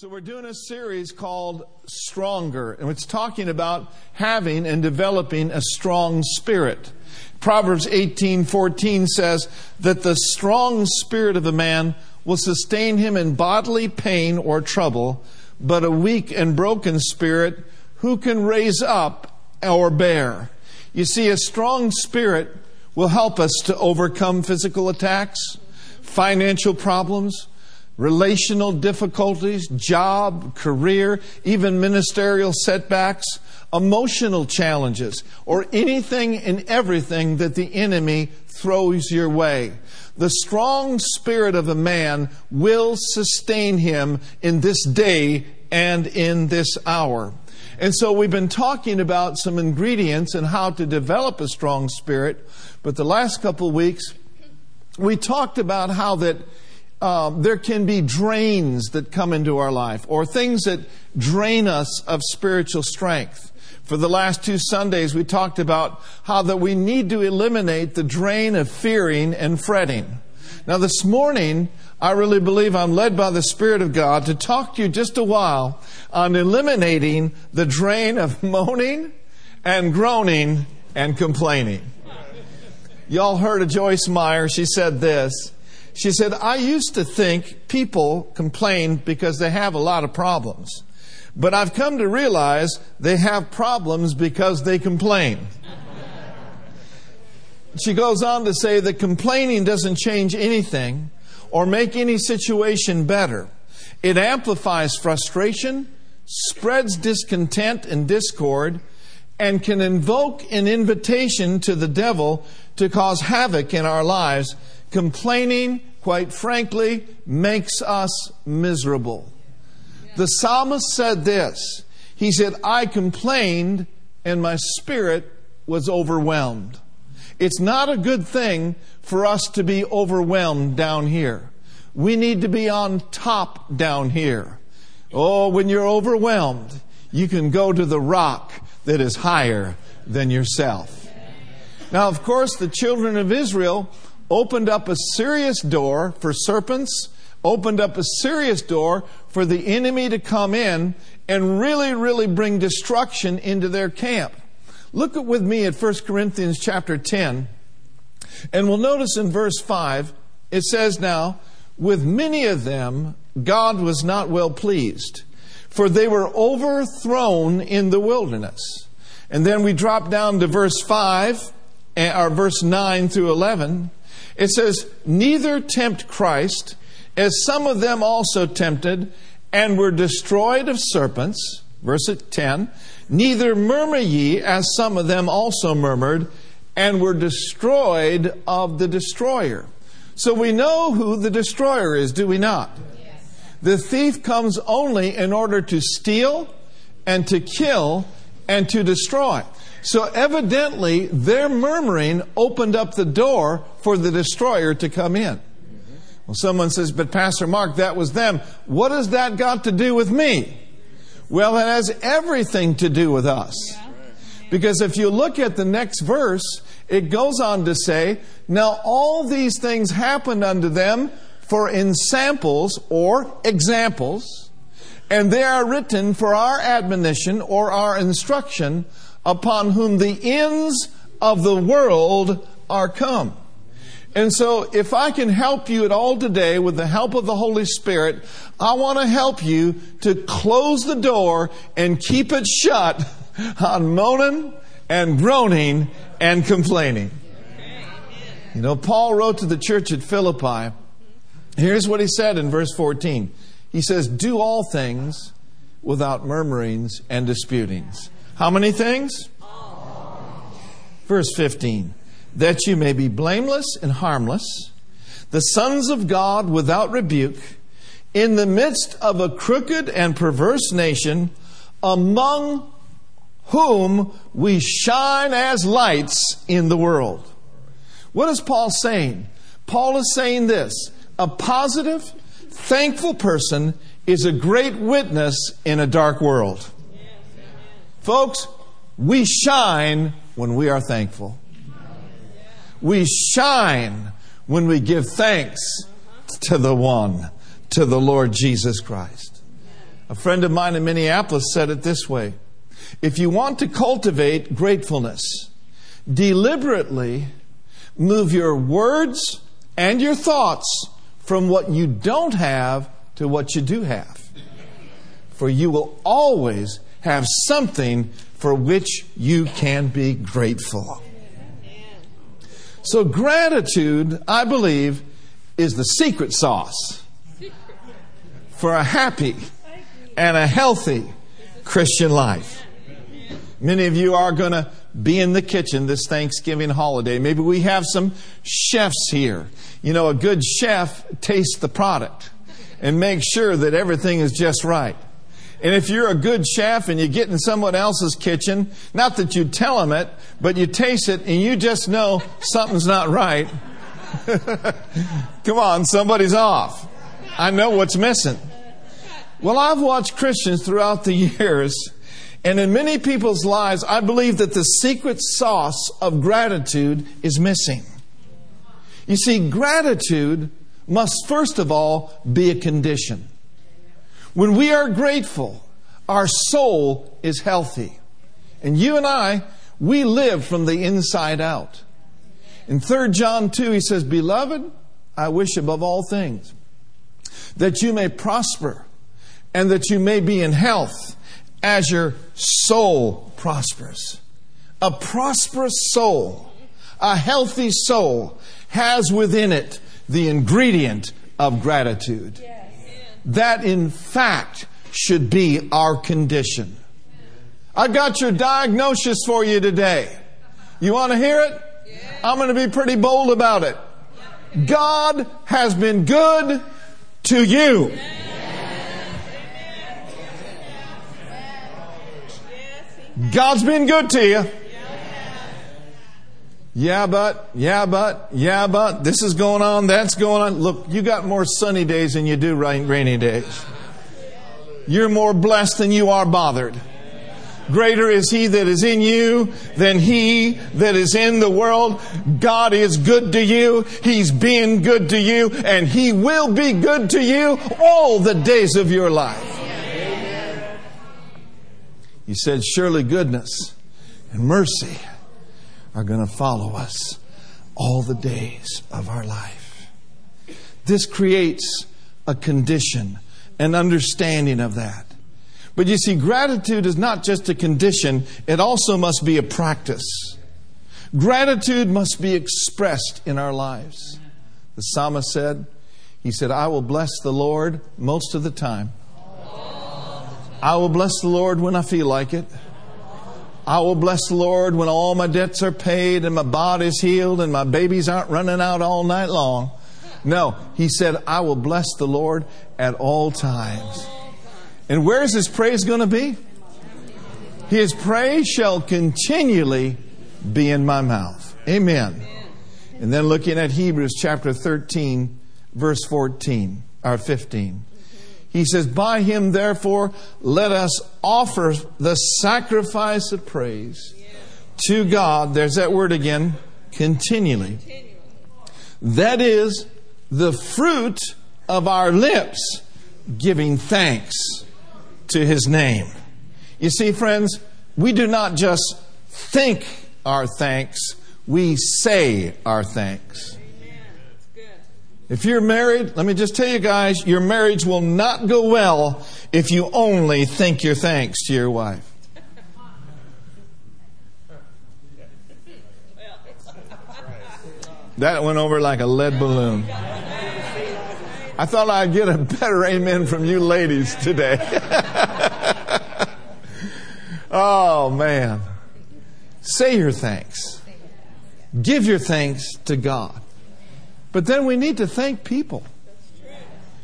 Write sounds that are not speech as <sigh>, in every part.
So we're doing a series called Stronger, and it's talking about having and developing a strong spirit. Proverbs 18:14 says that the strong spirit of a man will sustain him in bodily pain or trouble, but a weak and broken spirit who can raise up or bear. You see, a strong spirit will help us to overcome physical attacks, financial problems, relational difficulties, job, career, even ministerial setbacks, emotional challenges, or anything and everything that the enemy throws your way. The strong spirit of a man will sustain him in this day and in this hour. And so we've been talking about some ingredients and how to develop a strong spirit, but the last couple of weeks we talked about how that um, there can be drains that come into our life or things that drain us of spiritual strength. For the last two Sundays, we talked about how that we need to eliminate the drain of fearing and fretting. Now, this morning, I really believe I'm led by the Spirit of God to talk to you just a while on eliminating the drain of <laughs> moaning and groaning and complaining. Y'all heard of Joyce Meyer. She said this. She said, I used to think people complain because they have a lot of problems. But I've come to realize they have problems because they complain. she goes on to say that complaining doesn't change anything or make any situation better. It amplifies frustration, spreads discontent and discord, and can invoke an invitation to the devil to cause havoc in our lives. Complaining quite frankly, makes us miserable. The psalmist said this He said, I complained and my spirit was overwhelmed. It's not a good thing for us to be overwhelmed down here. We need to be on top down here. Oh, when you're overwhelmed, you can go to the rock that is higher than yourself. Now, of course, the children of Israel opened up a serious door for serpents, opened up a serious door for the enemy to come in and really, really bring destruction into their camp. Look at with me at 1 Corinthians chapter 10, and we'll notice in verse 5, it says now, with many of them God was not well pleased, for they were overthrown in the wilderness. And then we drop down to verse 5, eh, or verse 9 through 11. It says, Neither tempt Christ, as some of them also tempted, and were destroyed of serpents. Verse 10 Neither murmur ye, as some of them also murmured, and were destroyed of the destroyer. So we know who the destroyer is, do we not? Yes. The thief comes only in order to steal and to kill and to destroy. So evidently, their murmuring opened up the door for the destroyer to come in. Well, someone says, but Pastor Mark, that was them. What has that got to do with me? Well, it has everything to do with us. Because if you look at the next verse, it goes on to say, Now all these things happened unto them for ensamples or examples, and they are written for our admonition or our instruction upon whom the ends of the world are come. And so, if I can help you at all today with the help of the Holy Spirit, I want to help you to close the door and keep it shut on moaning and groaning and complaining. You know, Paul wrote to the church at Philippi. Here's what he said in verse 14. He says, Do all things without murmurings and disputings how many things? Verse 15 that you may be blameless and harmless, the sons of God without rebuke, in the midst of a crooked and perverse nation, among whom we shine as lights in the world. What is Paul saying? Paul is saying this a positive, thankful person is a great witness in a dark world. Folks, we shine when we are thankful. We shine when we give thanks to the one, to the Lord Jesus Christ. A friend of mine in Minneapolis said it this way If you want to cultivate gratefulness, deliberately move your words and your thoughts from what you don't have to what you do have. For you will always have something for which you can be grateful. So, gratitude, I believe, is the secret sauce for a happy and a healthy Christian life. Many of you are going to be in the kitchen this Thanksgiving holiday. Maybe we have some chefs here. You know, a good chef tastes the product and makes sure that everything is just right. And if you're a good chef and you get in someone else's kitchen, not that you tell them it, but you taste it and you just know something's not right. <laughs> Come on, somebody's off. I know what's missing. Well, I've watched Christians throughout the <laughs> years, and in many people's lives, I believe that the secret sauce of gratitude is missing. You see, gratitude must first of all be a condition. When we are grateful, our soul is healthy. And you and I, we live from the inside out. In 3 John 2, he says, Beloved, I wish above all things that you may prosper and that you may be in health as your soul prospers. A prosperous soul, a healthy soul, has within it the ingredient of gratitude. That, in fact, should be our condition. I've got your diagnosis for you today. You want to hear it? I'm going to be pretty bold about it. God has been good to you. God's been good to you. Yeah, but, yeah, but, yeah, but, this is going on, that's going on. Look, you got more sunny days than you do rainy days. You're more blessed than you are bothered. Greater is He that is in you than He that is in the world. God is good to you. He's been good to you and He will be good to you all the days of your life. He said, surely goodness and mercy are going to follow us all the days of our life. This creates a condition, an understanding of that. But you see, gratitude is not just a condition, it also must be a practice. Gratitude must be expressed in our lives. The psalmist said, He said, I will bless the Lord most of the time. I will bless the Lord when I feel like it. I will bless the Lord when all my debts are paid and my body's healed and my babies aren't running out all night long. No, he said, I will bless the Lord at all times. And where is his praise going to be? His praise shall continually be in my mouth. Amen. And then looking at Hebrews chapter 13, verse 14 or 15. He says, By him, therefore, let us offer the sacrifice of praise to God. There's that word again, continually. That is the fruit of our lips giving thanks to his name. You see, friends, we do not just think our thanks, we say our thanks. If you're married, let me just tell you guys, your marriage will not go well if you only think your thanks to your wife. That went over like a lead balloon. I thought I'd get a better amen from you ladies today. <laughs> oh, man. Say your thanks. Give your thanks to God. But then we need to thank people.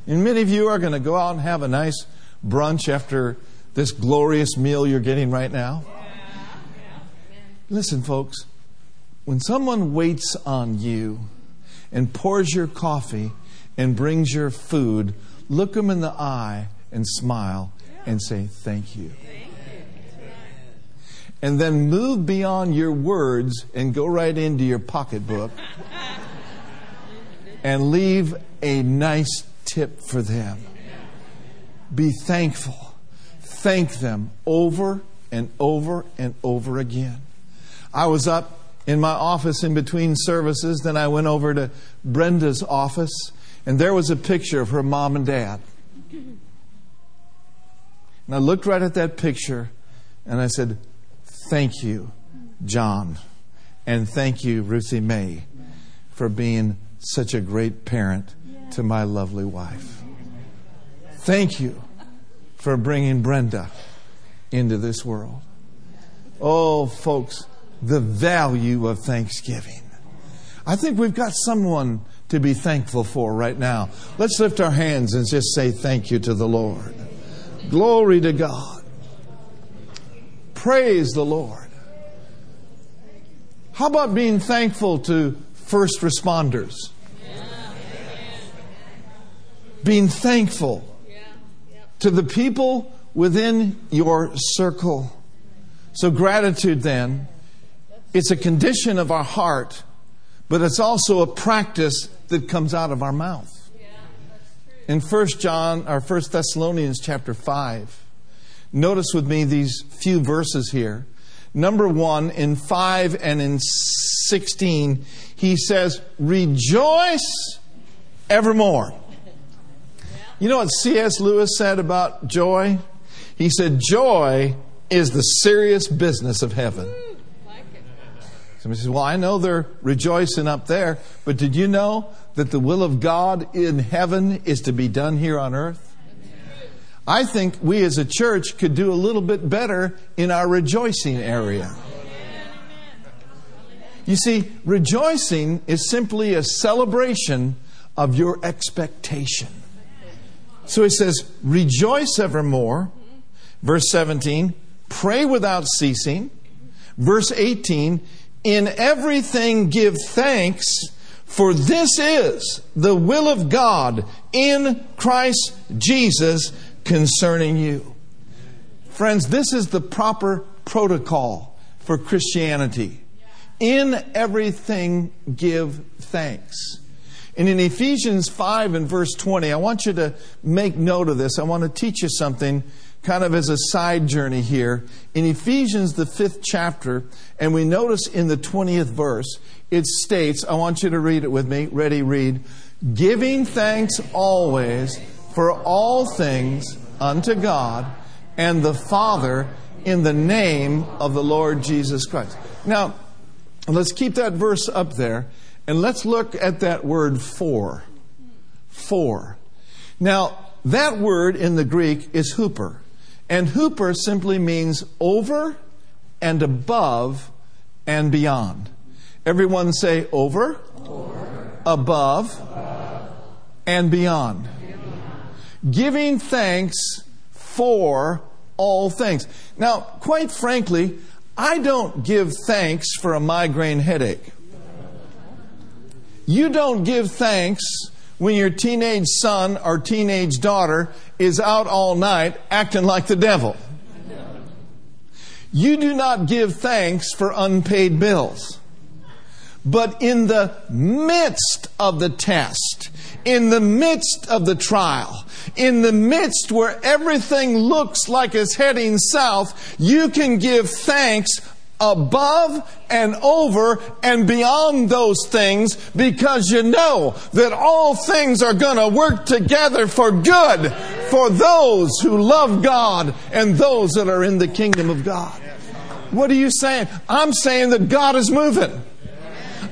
And many of you are going to go out and have a nice brunch after this glorious meal you're getting right now. Listen, folks, when someone waits on you and pours your coffee and brings your food, look them in the eye and smile and say, Thank you. And then move beyond your words and go right into your pocketbook and leave a nice tip for them. Be thankful thank them over and over and over again. I was up in my office in between services, then I went over to Brenda's office, and there was a picture of her mom and dad. And I looked right at that picture and I said, Thank you, John, and thank you, Ruthie Mae, for being such a great parent to my lovely wife. Thank you for bringing Brenda into this world. Oh, folks, the value of Thanksgiving. I think we've got someone to be thankful for right now. Let's lift our hands and just say thank you to the Lord. Glory to God. Praise the Lord. How about being thankful to first responders? Being thankful to the people within your circle. So, gratitude then, it's a condition of our heart, but it's also a practice that comes out of our mouth. In 1 John or 1 Thessalonians chapter 5, notice with me these few verses here. Number 1 in 5 and in 16, he says, "Rejoice evermore." You know what C.S. Lewis said about joy? He said, Joy is the serious business of heaven. Somebody says, Well, I know they're rejoicing up there, but did you know that the will of God in heaven is to be done here on earth? I think we as a church could do a little bit better in our rejoicing area. You see, rejoicing is simply a celebration of your expectation. So he says, Rejoice evermore. Verse 17, pray without ceasing. Verse 18, in everything give thanks, for this is the will of God in Christ Jesus concerning you. Friends, this is the proper protocol for Christianity. In everything give thanks. And in Ephesians 5 and verse 20, I want you to make note of this. I want to teach you something kind of as a side journey here. In Ephesians, the fifth chapter, and we notice in the 20th verse, it states, I want you to read it with me. Ready, read. Giving thanks always for all things unto God and the Father in the name of the Lord Jesus Christ. Now, let's keep that verse up there. And let's look at that word for. For. Now, that word in the Greek is huper. And huper simply means over and above and beyond. Everyone say over, over. Above, above, and beyond. beyond. Giving thanks for all things. Now, quite frankly, I don't give thanks for a migraine headache. You don't give thanks when your teenage son or teenage daughter is out all night acting like the devil. You do not give thanks for unpaid bills. But in the midst of the test, in the midst of the trial, in the midst where everything looks like it's heading south, you can give thanks above and over and beyond those things because you know that all things are going to work together for good for those who love God and those that are in the kingdom of God. What are you saying? I'm saying that God is moving.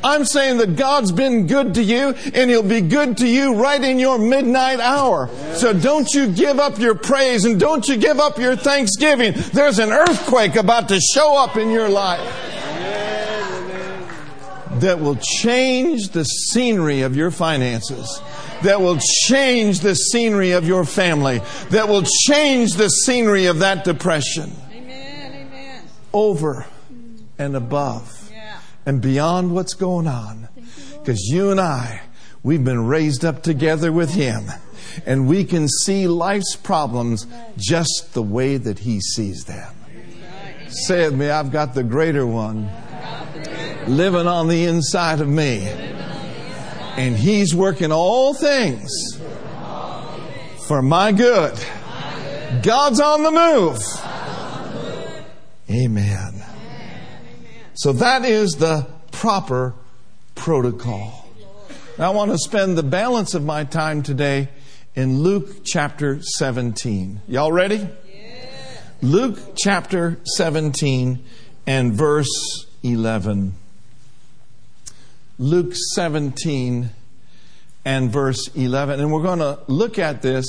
I'm saying that God's been good to you and He'll be good to you right in your midnight hour. So don't you give up your praise and don't you give up your thanksgiving. There's an earthquake about to show up in your life that will change the scenery of your finances, that will change the scenery of your family, that will change the scenery of that depression. Amen, amen. Over and above and beyond what's going on. Because you and I, we've been raised up together with Him. And we can see life's problems just the way that He sees them. Say it me, I've got the greater one living on the inside of me. And He's working all things for my good God's on the move. Amen. So that is the proper protocol. Now I want to spend the balance of my time today in Luke chapter 17. Y'all ready? Luke chapter 17 and verse 11. Luke 17 and verse 11. And we're going to look at this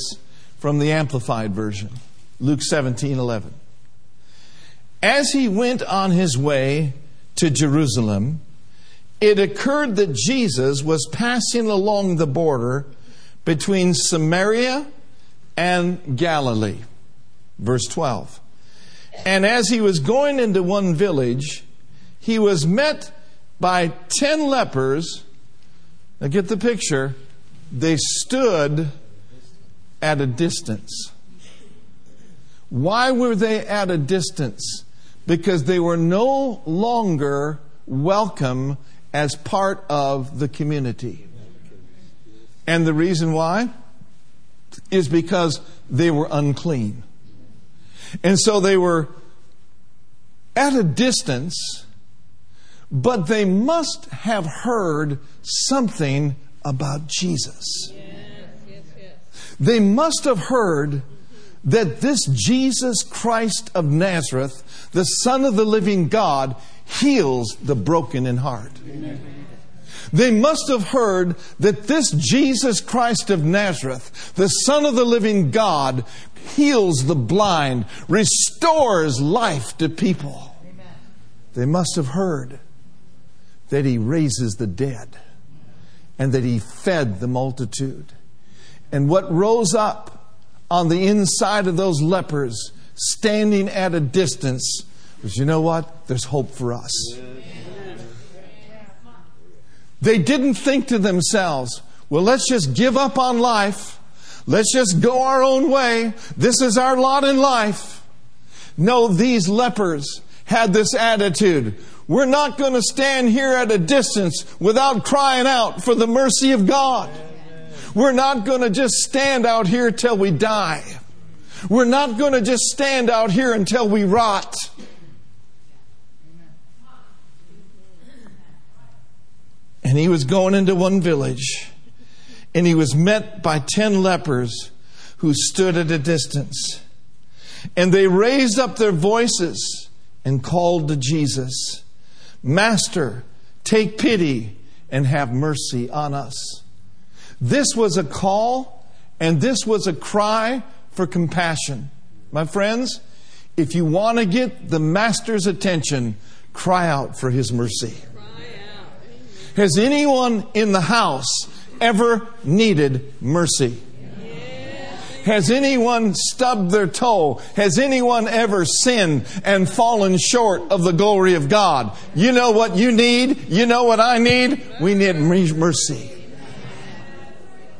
from the Amplified Version. Luke 17 11. As he went on his way to Jerusalem, it occurred that Jesus was passing along the border between Samaria and Galilee. Verse 12. And as he was going into one village, he was met by ten lepers. Now get the picture. They stood at a distance. Why were they at a distance? Because they were no longer welcome as part of the community. And the reason why is because they were unclean. And so they were at a distance, but they must have heard something about Jesus. They must have heard that this Jesus Christ of Nazareth, the Son of the living God, heals the broken in heart. They must have heard that this Jesus Christ of Nazareth, the Son of the living God, heals the blind, restores life to people. Amen. They must have heard that he raises the dead and that he fed the multitude. And what rose up on the inside of those lepers, standing at a distance, was you know what? There's hope for us. They didn't think to themselves, well, let's just give up on life Let's just go our own way. This is our lot in life. No, these lepers had this attitude. We're not going to stand here at a distance without crying out for the mercy of God. We're not going to just stand out here till we die. We're not going to just stand out here until we rot. And he was going into one village and he was met by ten lepers who stood at a distance. And they raised up their voices and called to Jesus, Master, take pity and have mercy on us. This was a call and this was a cry for compassion. My friends, if you want to get the Master's attention, cry out for his mercy. Has anyone in the house ever needed mercy? Has anyone stubbed their toe? Has anyone ever sinned and fallen short of the glory of God? You know what you need? You know what I need? We need mercy.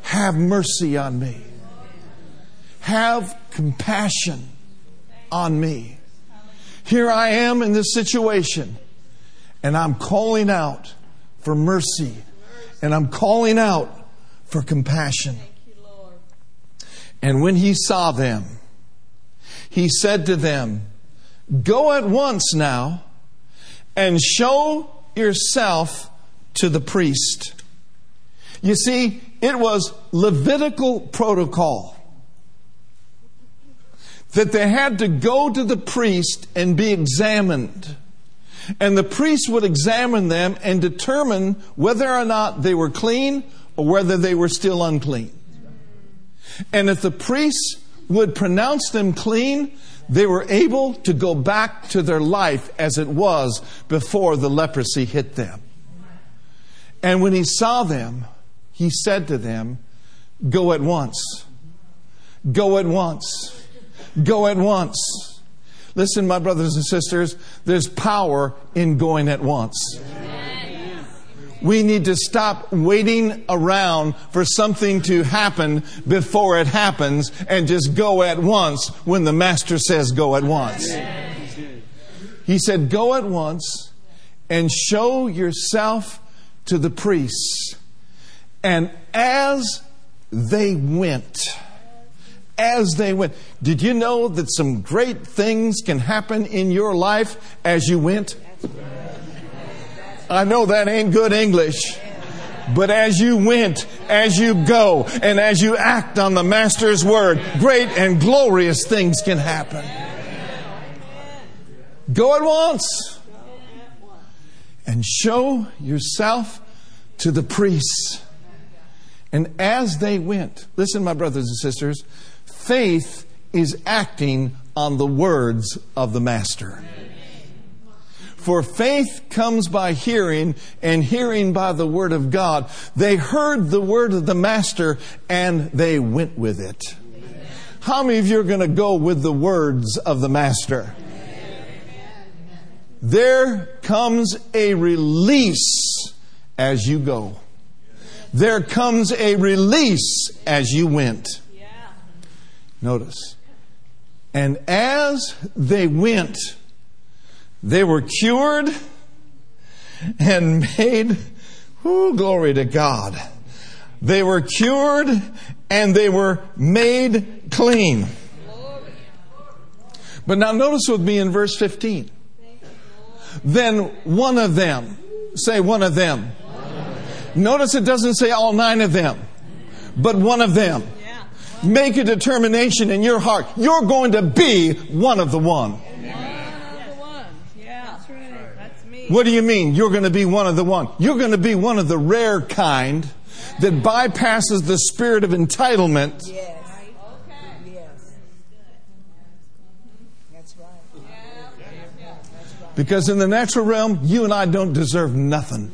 Have mercy on me. Have compassion on me. Here I am in this situation, and I'm calling out for mercy and I'm calling out for compassion. and when he saw them, he said to them, Go at once now and show yourself to the priest. You see, it was Levitical protocol that they had to go to the priest and be examined. And the priest would examine them and determine whether or not they were clean or whether they were still unclean. And if the priest would pronounce them clean, they were able to go back to their life as it was before the leprosy hit them. And when he saw them, he said to them, Go at once. Go at once. Go at once. Listen, my brothers and sisters, there's power in going at once. We need to stop waiting around for something to happen before it happens and just go at once when the Master says go at once. He said, Go at once and show yourself to the priests. And as they went, as they went. Did you know that some great things can happen in your life as you went? I know that ain't good English. But as you went, as you go, and as you act on the Master's word, great and glorious things can happen. Go at once and show yourself to the priests. And as they went, listen, my brothers and sisters, faith is acting on the words of the Master. For faith comes by hearing, and hearing by the word of God. They heard the word of the Master, and they went with it. How many of you are going to go with the words of the Master? There comes a release as you go. There comes a release as you went. Notice. And as they went, they were cured and made, whoo, glory to God. They were cured and they were made clean. But now notice with me in verse 15. Then one of them, say one of them. Notice it doesn't say all nine of them, but one of them. Make a determination in your heart. You're going to be one of the one. What do you mean? You're going to be one of the one. You're going to be one of the rare kind that bypasses the spirit of entitlement. Yes. Yes. That's right. Because in the natural realm, you and I don't deserve nothing.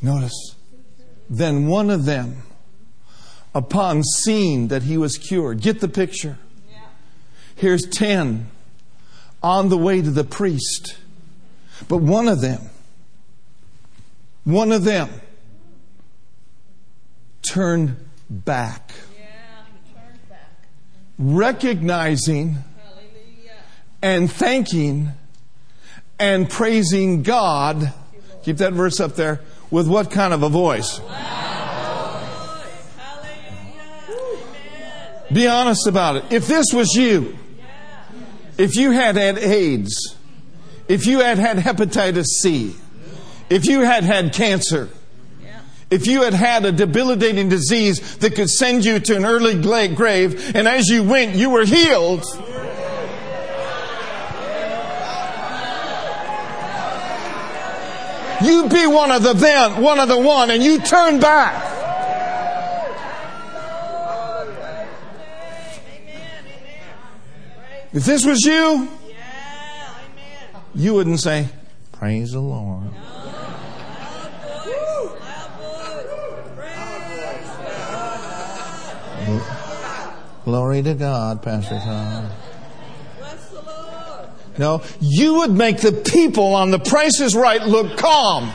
Notice. Then one of them, upon seeing that he was cured, get the picture. Here's 10 on the way to the priest. But one of them, one of them turned back, recognizing and thanking and praising God. Keep that verse up there. With what kind of a voice? Be honest about it. If this was you, if you had had AIDS, if you had had hepatitis C, if you had had cancer, if you had had a debilitating disease that could send you to an early grave, and as you went, you were healed. You'd be one of the then, one of the one, and you turn back. If this was you, you wouldn't say, Praise the Lord. Glory to God, Pastor Tom. No, you would make the people on the Price is Right look calm.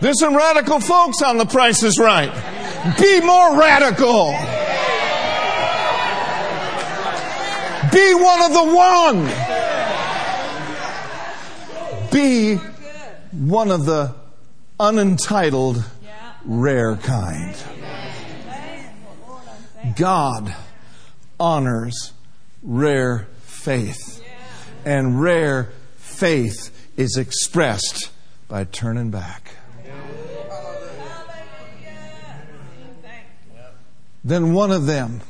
There's some radical folks on the Price is Right. Be more radical. Be one of the one. Be one of the unentitled, rare kind. God honors rare faith. And rare faith is expressed by turning back. Then one of them,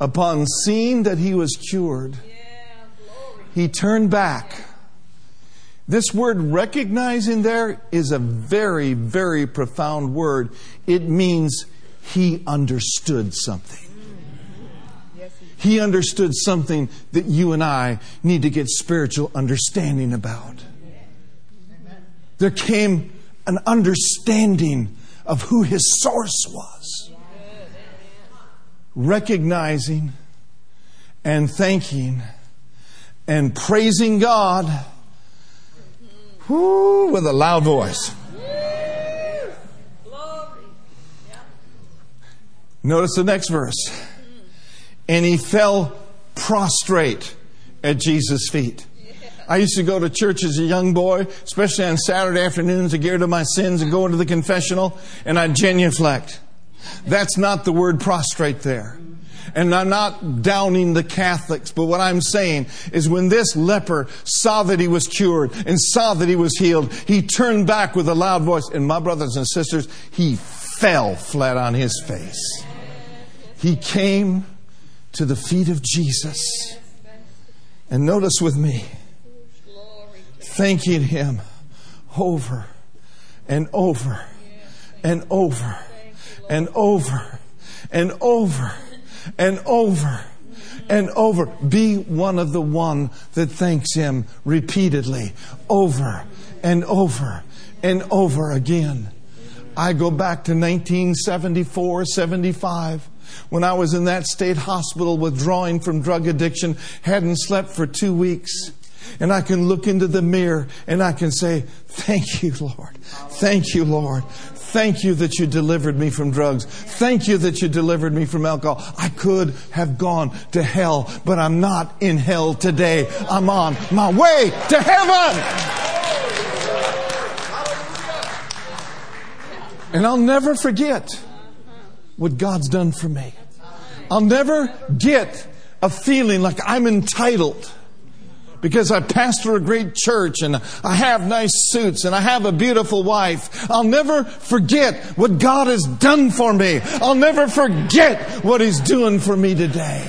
upon seeing that he was cured, he turned back. This word recognizing there is a very, very profound word. It means he understood something. He understood something that you and I need to get spiritual understanding about. There came an understanding of who his source was. Recognizing and thanking and praising God whoo, with a loud voice. Notice the next verse. And he fell prostrate at Jesus' feet. I used to go to church as a young boy, especially on Saturday afternoons to get rid of my sins and go into the confessional, and I'd genuflect. That's not the word prostrate there. And I'm not downing the Catholics, but what I'm saying is when this leper saw that he was cured and saw that he was healed, he turned back with a loud voice. And my brothers and sisters, he fell flat on his face. He came to the feet of Jesus. And notice with me, thanking him over and over and over and over and over and over and over. Be one of the one that thanks him repeatedly over and over and over again. I go back to 1974, 75 when I was in that state hospital withdrawing from drug addiction, hadn't slept for two weeks. And I can look into the mirror and I can say, Thank you, Lord. Thank you, Lord. Thank you that you delivered me from drugs. Thank you that you delivered me from alcohol. I could have gone to hell, but I'm not in hell today. I'm on my way to heaven. And I'll never forget what God's done for me. I'll never get a feeling like I'm entitled because I pastor a great church and I have nice suits and I have a beautiful wife. I'll never forget what God has done for me. I'll never forget what He's doing for me today.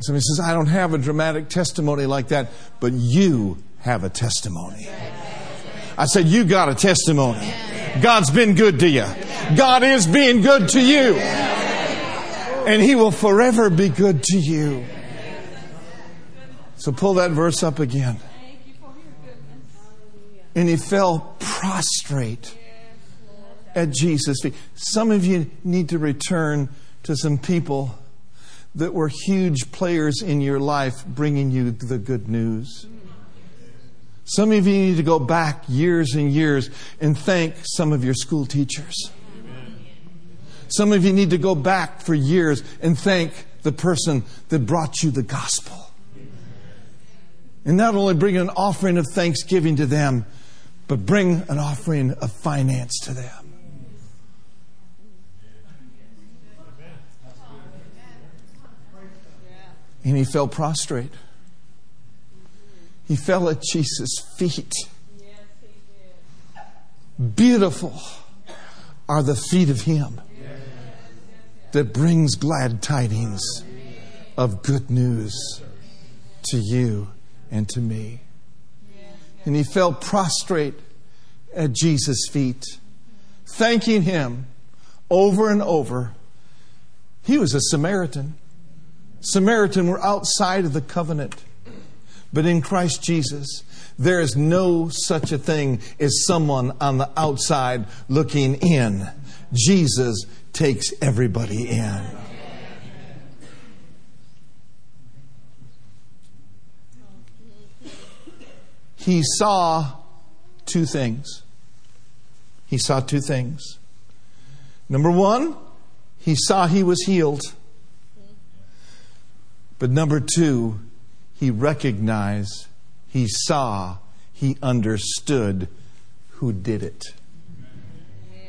Somebody says, I don't have a dramatic testimony like that, but you have a testimony. I said, You got a testimony. God's been good to you. God is being good to you and He will forever be good to you. So pull that verse up again. And he fell prostrate at Jesus' feet. Some of you need to return to some people that were huge players in your life bringing you the good news. Some of you need to go back years and years and thank some of your school teachers. Some of you need to go back for years and thank the person that brought you the gospel. And not only bring an offering of thanksgiving to them, but bring an offering of finance to them. And he fell prostrate. He fell at Jesus' feet. Beautiful are the feet of him that brings glad tidings of good news to you and to me. And he fell prostrate at Jesus' feet, thanking him over and over. He was a Samaritan. Samaritan were outside of the covenant. But in Christ Jesus, there is no such a thing as someone on the outside looking in. Jesus takes everybody in. He saw two things. He saw two things. Number one, he saw he was healed. But number two, he recognized, he saw, he understood who did it.